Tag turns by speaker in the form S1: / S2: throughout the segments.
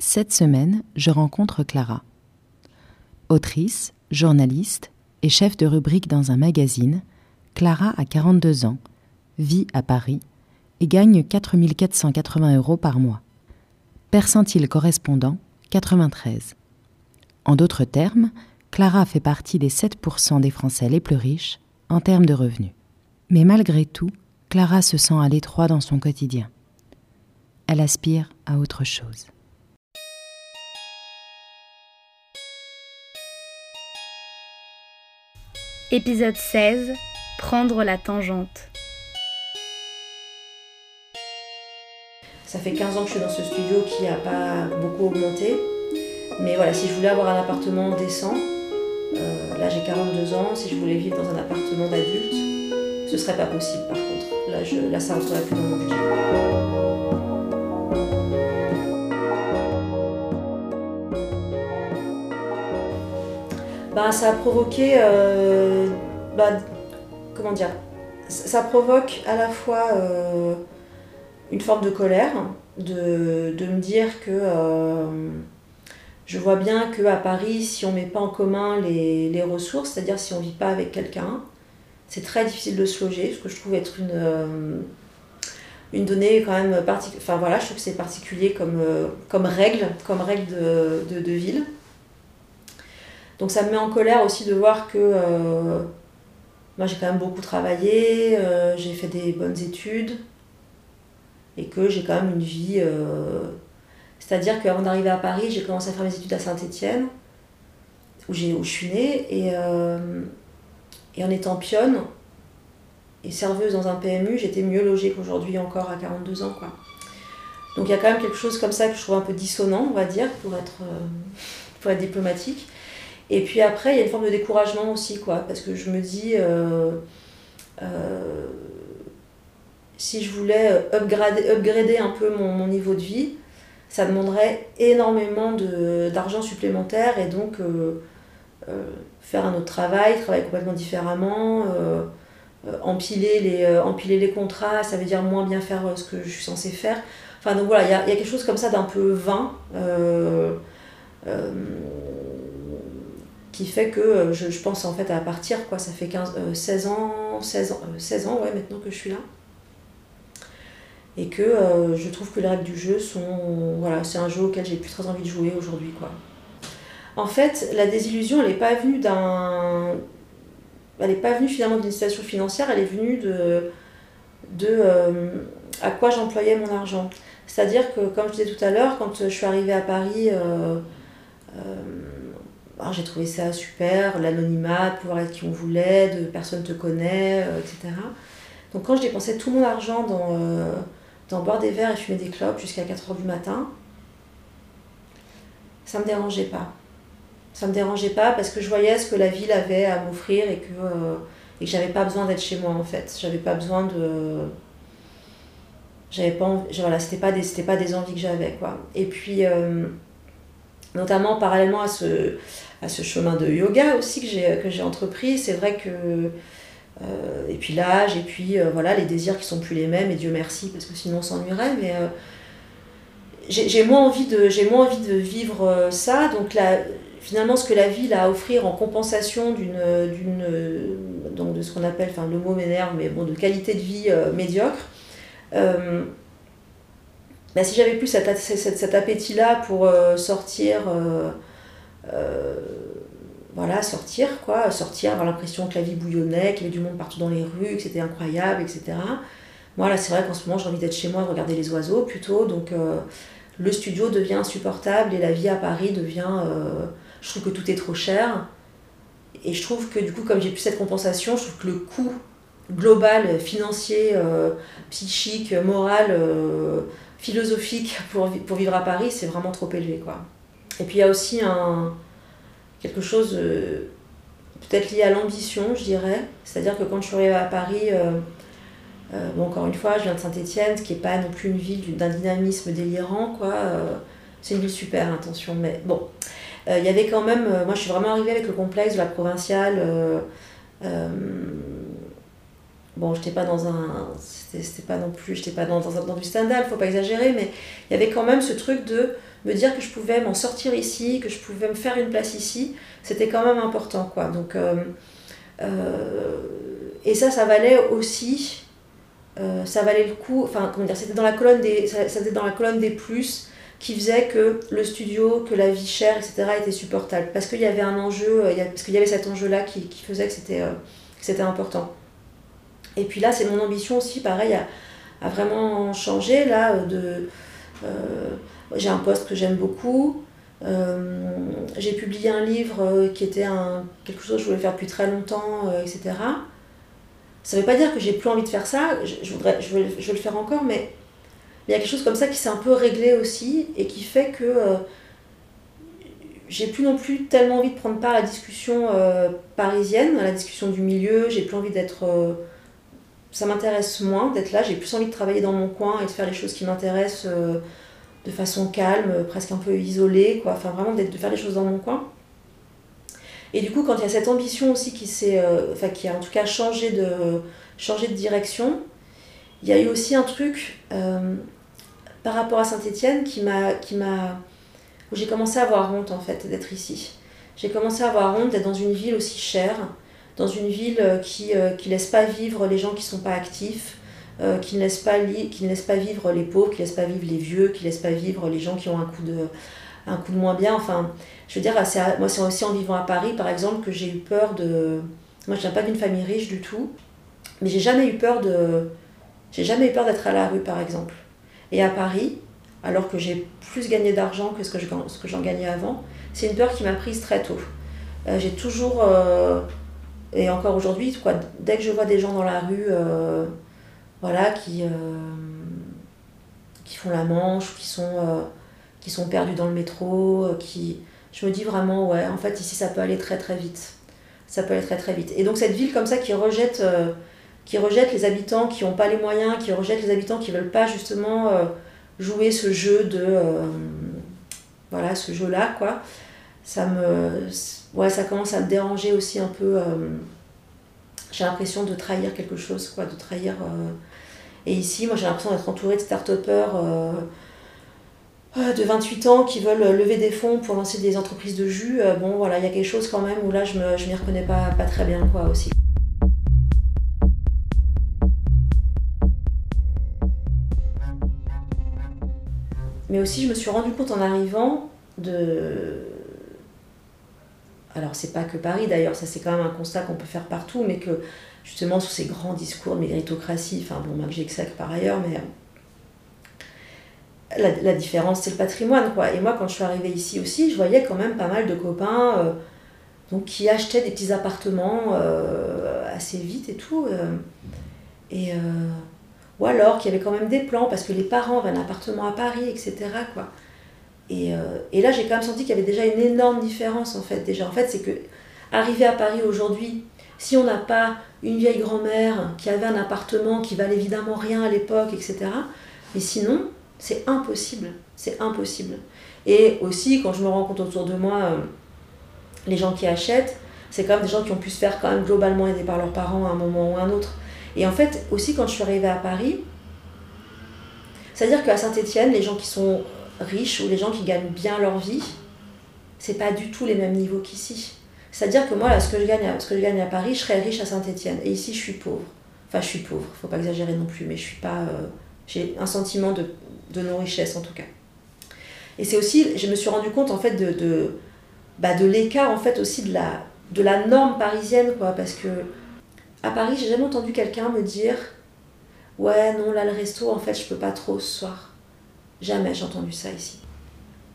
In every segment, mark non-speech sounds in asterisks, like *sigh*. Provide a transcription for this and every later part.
S1: Cette semaine, je rencontre Clara. Autrice, journaliste et chef de rubrique dans un magazine, Clara a 42 ans, vit à Paris et gagne 4 480 euros par mois. Percentile correspondant 93. En d'autres termes, Clara fait partie des 7% des Français les plus riches en termes de revenus. Mais malgré tout, Clara se sent à l'étroit dans son quotidien. Elle aspire à autre chose.
S2: Épisode 16 Prendre la tangente.
S3: Ça fait 15 ans que je suis dans ce studio qui n'a pas beaucoup augmenté. Mais voilà, si je voulais avoir un appartement décent, euh, là j'ai 42 ans, si je voulais vivre dans un appartement d'adulte, ce serait pas possible par contre. Là, je, là ça rentrerait plus dans mon budget. Bah, ça a provoqué. euh, bah, comment dire Ça provoque à la fois euh, une forme de colère, de, de me dire que euh, je vois bien qu'à Paris, si on ne met pas en commun les, les ressources, c'est-à-dire si on ne vit pas avec quelqu'un, c'est très difficile de se loger, ce que je trouve être une, une donnée quand même particulière. Enfin voilà, je trouve que c'est particulier comme, comme règle, comme règle de, de ville. Donc ça me met en colère aussi de voir que euh, moi j'ai quand même beaucoup travaillé, euh, j'ai fait des bonnes études et que j'ai quand même une vie. euh, C'est-à-dire qu'avant d'arriver à Paris, j'ai commencé à faire mes études à Saint-Étienne, où, où je suis née, et, en étant pionne et serveuse dans un PMU, j'étais mieux logée qu'aujourd'hui encore à 42 ans. Donc il y a quand même quelque chose comme ça que je trouve un peu dissonant, on va dire, pour être, pour être diplomatique. Et puis après, il y a une forme de découragement aussi, quoi, parce que je me dis, euh, euh, si je voulais euh, upgrader, upgrader un peu mon, mon niveau de vie, ça demanderait énormément d'argent supplémentaire et donc faire un autre travail, travailler complètement différemment, empiler, les, empiler les contrats, ça veut dire moins bien faire ce que je suis censée faire. Enfin, donc voilà, il y y a quelque chose comme ça d'un peu vain. Euh, euh, qui fait que euh, je, pense en fait à partir quoi. Ça fait 15, euh, 16 ans 16 ans euh, 16 ans ouais maintenant que je suis là. Et que euh, je trouve que les règles du jeu sont voilà c'est un jeu auquel j'ai plus très envie de jouer aujourd'hui quoi. En fait la désillusion elle n'est pas venue d'un elle n'est pas venue finalement d'une situation financière elle est venue de de euh, à quoi j'employais mon argent. C'est à dire que comme je disais tout à l'heure quand je suis arrivée à Paris euh, euh, alors, j'ai trouvé ça super, l'anonymat, pouvoir être qui on voulait, de personne te connaît, euh, etc. Donc quand je dépensais tout mon argent dans, euh, dans boire des verres et fumer des clopes jusqu'à 4h du matin, ça me dérangeait pas. Ça me dérangeait pas parce que je voyais ce que la ville avait à m'offrir et que, euh, et que j'avais pas besoin d'être chez moi en fait. J'avais pas besoin de. J'avais pas envie- Voilà, c'était pas, des- pas des envies que j'avais quoi. Et puis. Notamment parallèlement à ce, chemin de yoga aussi que j'ai, entrepris, c'est vrai que. euh, et puis l'âge, et puis euh, voilà, les désirs qui sont plus les mêmes, et Dieu merci, parce que sinon on s'ennuierait, mais euh, j'ai, moins envie de, vivre ça, donc là, finalement ce que la ville a à offrir en compensation d'une, de ce qu'on appelle, enfin le mot m'énerve, mais bon, de qualité de vie médiocre, bah, si j'avais plus cet, cet, cet appétit-là pour euh, sortir, euh, euh, voilà, sortir, quoi, sortir, avoir l'impression que la vie bouillonnait, qu'il y avait du monde partout dans les rues, que c'était incroyable, etc. Moi, là, c'est vrai qu'en ce moment, j'ai envie d'être chez moi, de regarder les oiseaux plutôt, donc le studio devient insupportable et la vie à Paris devient. je trouve que tout est trop cher. Et je trouve que du coup, comme j'ai plus cette compensation, je trouve que le coût global, financier, psychique, moral, philosophique pour, vi- pour vivre à Paris, c'est vraiment trop élevé. Quoi. Et puis il y a aussi un, quelque chose euh, peut-être lié à l'ambition, je dirais. C'est-à-dire que quand je suis arrivée à Paris, euh, euh, encore une fois, je viens de Saint-Etienne, ce qui n'est pas non plus une ville du- d'un dynamisme délirant. Quoi. C'est une ville super, attention, mais bon. Il y avait quand même, moi je suis vraiment arrivée avec le complexe de la provinciale. Bon, j'étais pas dans un. C'était pas non plus. J'étais pas dans, dans, dans du stand-up, faut pas exagérer, mais il y avait quand même ce truc de me dire que je pouvais m'en sortir ici, que je pouvais me faire une place ici, c'était quand même important. Quoi. Donc, euh, euh, et ça, ça valait aussi, euh, ça valait le coup, enfin, comment dire, c'était dans la colonne des, ça, dans la colonne des plus qui faisait que le studio, que la vie chère, etc., était supportable. Parce qu'il y avait un enjeu, parce qu'il y avait cet enjeu-là qui, qui, faisait que c'était important. Et puis là, c'est mon ambition aussi, pareil, à, vraiment changer, là, de euh, j'ai un poste que j'aime beaucoup. Euh, j'ai publié un livre euh, qui était un, quelque chose que je voulais faire depuis très longtemps, etc. Ça ne veut pas dire que j'ai plus envie de faire ça, je, voudrais, je, veux, je veux le faire encore, mais il y a quelque chose comme ça qui s'est un peu réglé aussi et qui fait que j'ai plus non plus tellement envie de prendre part à la discussion parisienne, à la discussion du milieu, j'ai plus envie d'être ça m'intéresse moins d'être là. J'ai plus envie de travailler dans mon coin et de faire les choses qui m'intéressent euh, de façon calme, presque un peu isolée, quoi. Enfin, vraiment de faire les choses dans mon coin. Et du coup, quand il y a cette ambition aussi qui s'est, euh, enfin, qui a en tout cas changé de, changé de direction, il y a eu aussi un truc euh, par rapport à Saint-Étienne qui m'a, qui m'a, où j'ai commencé à avoir honte en fait d'être ici. J'ai commencé à avoir honte d'être dans une ville aussi chère, dans une ville euh, qui ne euh, laisse pas vivre les gens qui ne sont pas actifs, euh, qui, ne laisse pas qui ne laisse pas vivre les pauvres, qui ne laisse pas vivre les vieux, qui ne laisse pas vivre les gens qui ont un coup de, un coup de moins bien. Enfin, je veux dire, moi c'est aussi en vivant à Paris, par exemple, que j'ai eu peur de... Moi je viens pas d'une famille riche du tout, mais j'ai jamais eu peur de... J'ai jamais eu peur d'être à la rue, par exemple. Et à Paris, alors que j'ai plus gagné d'argent que ce que, j'en gagnais avant, c'est une peur qui m'a prise très tôt. j'ai toujours et encore aujourd'hui, quoi, dès que je vois des gens dans la rue euh, voilà, qui, euh, qui font la manche, qui sont, euh, qui sont perdus dans le métro, qui, je me dis vraiment, ouais, en fait, ici, ça peut aller très très vite. Ça peut aller très très vite. Et donc, cette ville comme ça qui rejette, qui rejette les habitants qui n'ont pas les moyens, qui rejette les habitants qui ne veulent pas justement jouer ce jeu de. voilà, ce jeu-là, quoi. Ça me ouais, ça commence à me déranger aussi un peu. Euh, j'ai l'impression de trahir quelque chose, quoi, de trahir. Euh, et ici, moi, j'ai l'impression d'être entourée de start-upers euh, de 28 ans qui veulent lever des fonds pour lancer des entreprises de jus. bon, voilà, il y a quelque chose quand même où là, je ne je m'y reconnais pas, pas très bien, quoi, aussi. Mais aussi, je me suis rendu compte en arrivant de alors c'est pas que Paris d'ailleurs, ça c'est quand même un constat qu'on peut faire partout, mais que justement sous ces grands discours de méritocratie, enfin bon, que que par ailleurs, mais euh, la, différence c'est le patrimoine quoi. Et moi quand je suis arrivée ici aussi, je voyais quand même pas mal de copains euh, qui achetaient des petits appartements euh, assez vite et tout. et, ou alors qui avaient quand même des plans parce que les parents avaient un appartement à Paris, etc. quoi. Euh, et, là, j'ai quand même senti qu'il y avait déjà une énorme différence, en fait. Déjà, en fait, c'est que arriver à Paris aujourd'hui, si on n'a pas une vieille grand-mère qui avait un appartement qui valait évidemment rien à l'époque, etc., mais sinon, c'est impossible. C'est impossible. Et aussi, quand je me rends compte autour de moi, euh, les gens qui achètent, c'est quand même des gens qui ont pu se faire quand même globalement aider par leurs parents à un moment ou à un autre. Et en fait, aussi quand je suis arrivée à Paris, c'est-à-dire qu'à Saint-Étienne, les gens qui sont riches ou les gens qui gagnent bien leur vie, c'est pas du tout les mêmes niveaux qu'ici. C'est-à-dire que moi, là, ce que, je gagne à, ce que je gagne à Paris, je serais riche à Saint-Etienne. Et ici, je suis pauvre. Enfin, je suis pauvre, faut pas exagérer non plus, mais je suis pas. Euh, j'ai un sentiment de, de non-richesse en tout cas. Et c'est aussi, je me suis rendu compte en fait de, de, bah, de l'écart en fait aussi de la, de la norme parisienne, quoi. Parce que à Paris, j'ai jamais entendu quelqu'un me dire Ouais, non, là, le resto, en fait, je peux pas trop ce soir. Jamais j'ai entendu ça ici.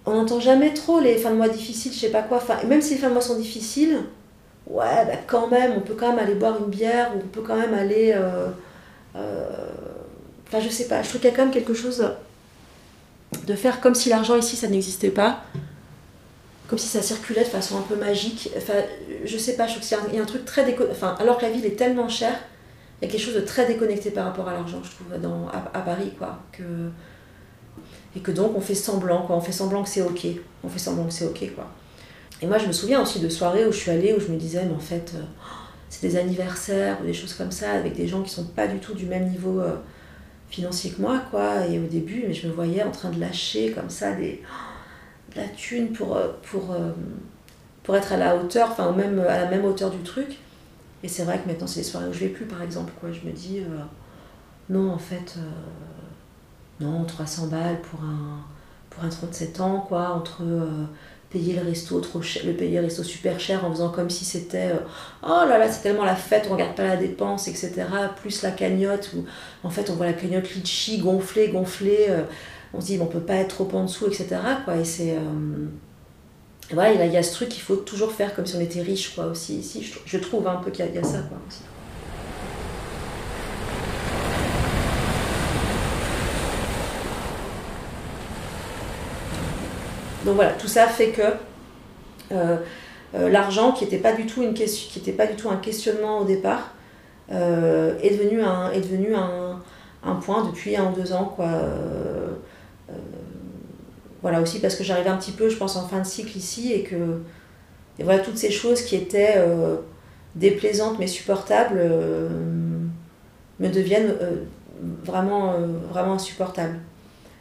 S3: On n'entend jamais trop les fins de mois difficiles, je sais pas quoi. Enfin, même si les fins de mois sont difficiles, ouais, bah quand même, on peut quand même aller boire une bière, ou on peut quand même aller. Euh, euh, enfin, je sais pas, je trouve qu'il y a quand même quelque chose de faire comme si l'argent ici ça n'existait pas, comme si ça circulait de façon un peu magique. Enfin, je sais pas, je trouve qu'il y, a un truc très déconnecté. Enfin, alors que la ville est tellement chère, il y a quelque chose de très déconnecté par rapport à l'argent, je trouve, dans, à, Paris, quoi. Et que donc on fait semblant, quoi. On fait semblant que c'est ok. On fait semblant que c'est ok, quoi. Et moi, je me souviens aussi de soirées où je suis allée, où je me disais, mais en fait, euh, c'est des anniversaires ou des choses comme ça, avec des gens qui sont pas du tout du même niveau euh, financier que moi, quoi. Et au début, je me voyais en train de lâcher comme ça des, la thune pour, pour, pour être à la hauteur, enfin même à la même hauteur du truc. Et c'est vrai que maintenant, c'est les soirées où je vais plus, par exemple. Quoi. Je me dis, non, en fait, non, 300 balles pour un, pour un 37 ans, quoi, entre payer le resto trop le payer le resto super cher en faisant comme si c'était euh, oh là là c'est tellement la fête on regarde pas la dépense etc plus la cagnotte où en fait on voit la cagnotte litchi gonflée gonflée euh, on se dit on peut pas être trop en dessous etc quoi et c'est euh, voilà il y a ce truc qu'il faut toujours faire comme si on était riche quoi aussi ici je, trouve un peu qu'il y, a ça quoi. Donc voilà, tout ça fait que euh, euh, l'argent, qui n'était pas, du tout pas du tout un questionnement au départ, euh, est devenu, un, est devenu un, un, point depuis un ou deux ans. Quoi. voilà aussi parce que j'arrivais un petit peu, je pense, en fin de cycle ici et que et voilà, toutes ces choses qui étaient déplaisantes mais supportables me deviennent vraiment, vraiment insupportables.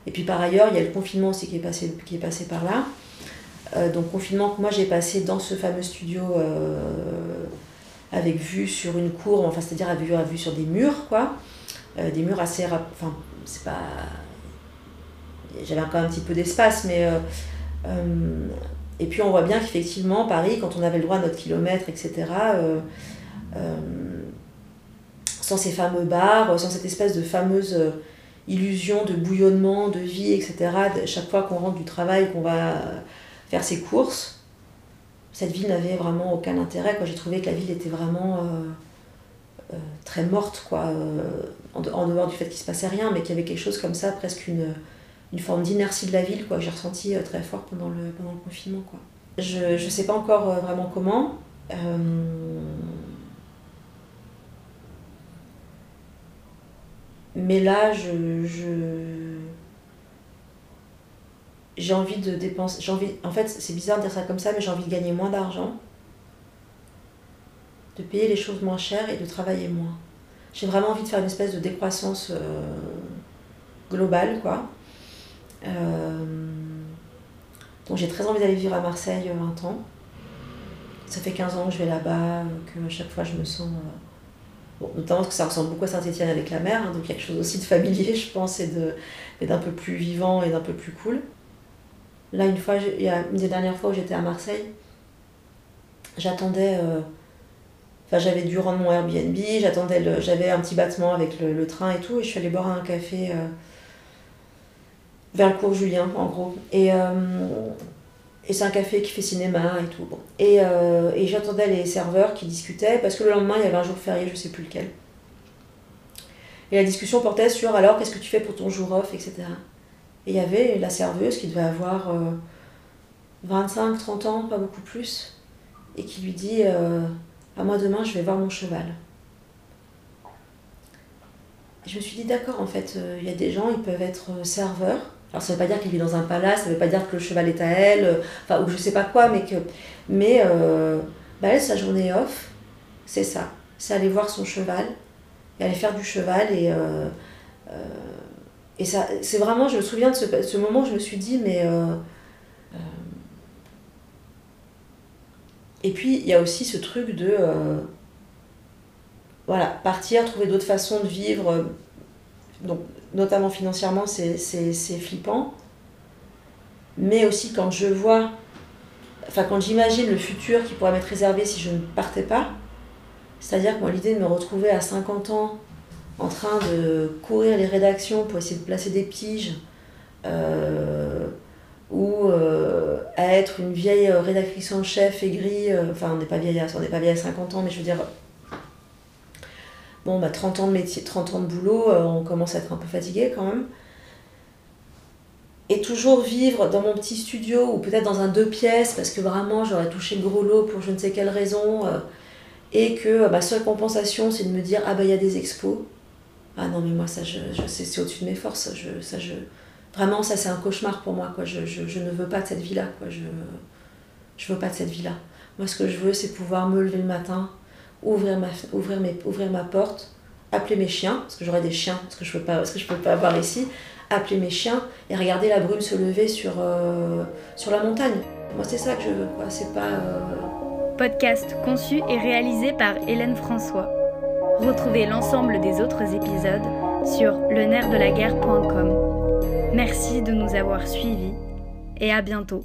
S3: Et puis par ailleurs, il y a le confinement aussi qui est passé, qui est passé par là. Euh, donc confinement que moi j'ai passé dans ce fameux studio euh, avec vue sur une cour, enfin c'est-à-dire avec vue, vue sur des murs, quoi. Euh, des murs assez... Enfin, c'est pas... J'avais encore un petit peu d'espace, mais... et puis on voit bien qu'effectivement, Paris, quand on avait le droit à notre kilomètre, etc., sans ces fameux bars, sans cette espèce de fameuse illusion de bouillonnement, de vie, etc. Chaque fois qu'on rentre du travail, qu'on va faire ses courses, cette ville n'avait vraiment aucun intérêt. J'ai trouvé que la ville était vraiment euh, euh, très morte, quoi, euh, en, dehors du fait qu'il se passait rien, mais qu'il y avait quelque chose comme ça, presque une, une forme d'inertie de la ville, quoi, que j'ai ressenti très fort pendant le, pendant le confinement. Quoi. Je ne sais pas encore vraiment comment. Mais là, je, j'ai envie de dépenser. Envie, en fait, c'est bizarre de dire ça comme ça, mais j'ai envie de gagner moins d'argent, de payer les choses moins chères et de travailler moins. J'ai vraiment envie de faire une espèce de décroissance euh, globale, quoi. Euh, donc j'ai très envie d'aller vivre à Marseille 20 ans. Ça fait 15 ans que je vais là-bas, que chaque fois je me sens. Euh, notamment parce que ça ressemble beaucoup à Saint-Etienne avec la mer, hein, donc il y a quelque chose aussi de familier, *laughs* je pense, et, d'un peu plus vivant et d'un peu plus cool. Là, une fois, il y a une des dernières fois où j'étais à Marseille, j'attendais. Euh, enfin, j'avais dû rendre mon Airbnb, j'attendais j'avais un petit battement avec le, train et tout, et je suis allée boire un café euh, vers le cours Julien, en gros. Et euh, et c'est un café qui fait cinéma et tout. Et, euh, et j'attendais les serveurs qui discutaient parce que le lendemain il y avait un jour férié, je sais plus lequel. Et la discussion portait sur alors qu'est-ce que tu fais pour ton jour off, etc. Et il y avait la serveuse qui devait avoir 25, euh, 30 ans, pas beaucoup plus, et qui lui dit euh, À moi demain je vais voir mon cheval. Je me suis dit d'accord en fait, il y a des gens, ils peuvent être serveurs alors ça veut pas dire qu'il vit dans un palace, ça veut pas dire que le cheval est à elle, euh, enfin ou je sais pas quoi, mais que mais euh, bah elle sa journée off, c'est ça, c'est aller voir son cheval et aller faire du cheval et euh, et ça c'est vraiment je me souviens de ce, ce, moment où je me suis dit mais et puis il y a aussi ce truc de voilà partir trouver d'autres façons de vivre donc notamment financièrement, c'est flippant. Mais aussi quand je vois, enfin quand j'imagine le futur qui pourrait m'être réservé si je ne partais pas, c'est-à-dire que l'idée de me retrouver à 50 ans en train de courir les rédactions pour essayer de placer des piges, euh, ou euh, à être une vieille rédactrice en chef aigrie, euh, enfin on n'est pas on n'est pas vieille à 50 ans, mais je veux dire bon, bah, 30 ans de métier, 30 ans de boulot, euh, on commence à être un peu fatigué quand même. Et toujours vivre dans mon petit studio ou peut-être dans un deux pièces parce que vraiment j'aurais touché le gros lot pour je ne sais quelle raison euh, et que euh, ma seule compensation c'est de me dire ah bah il y a des expos. Ah non mais moi ça je, je c'est au-dessus de mes forces. Je, ça, je, vraiment ça c'est un cauchemar pour moi. Quoi. Je, je, je ne veux pas de cette vie-là. Quoi. Je, je veux pas de cette vie-là. Moi ce que je veux c'est pouvoir me lever le matin, ouvrir ma, ouvrir, mes, ouvrir ma porte, appeler mes chiens, parce que j'aurais des chiens, parce que je peux, pas, que je peux pas avoir ici, appeler mes chiens et regarder la brume se lever sur, euh, sur la montagne. Moi, c'est ça que je veux, quoi. C'est pas. Euh,
S2: Podcast conçu et réalisé par Hélène François. Retrouvez l'ensemble des autres épisodes sur lenerfdelaguerre.com. Merci de nous avoir suivis et à bientôt.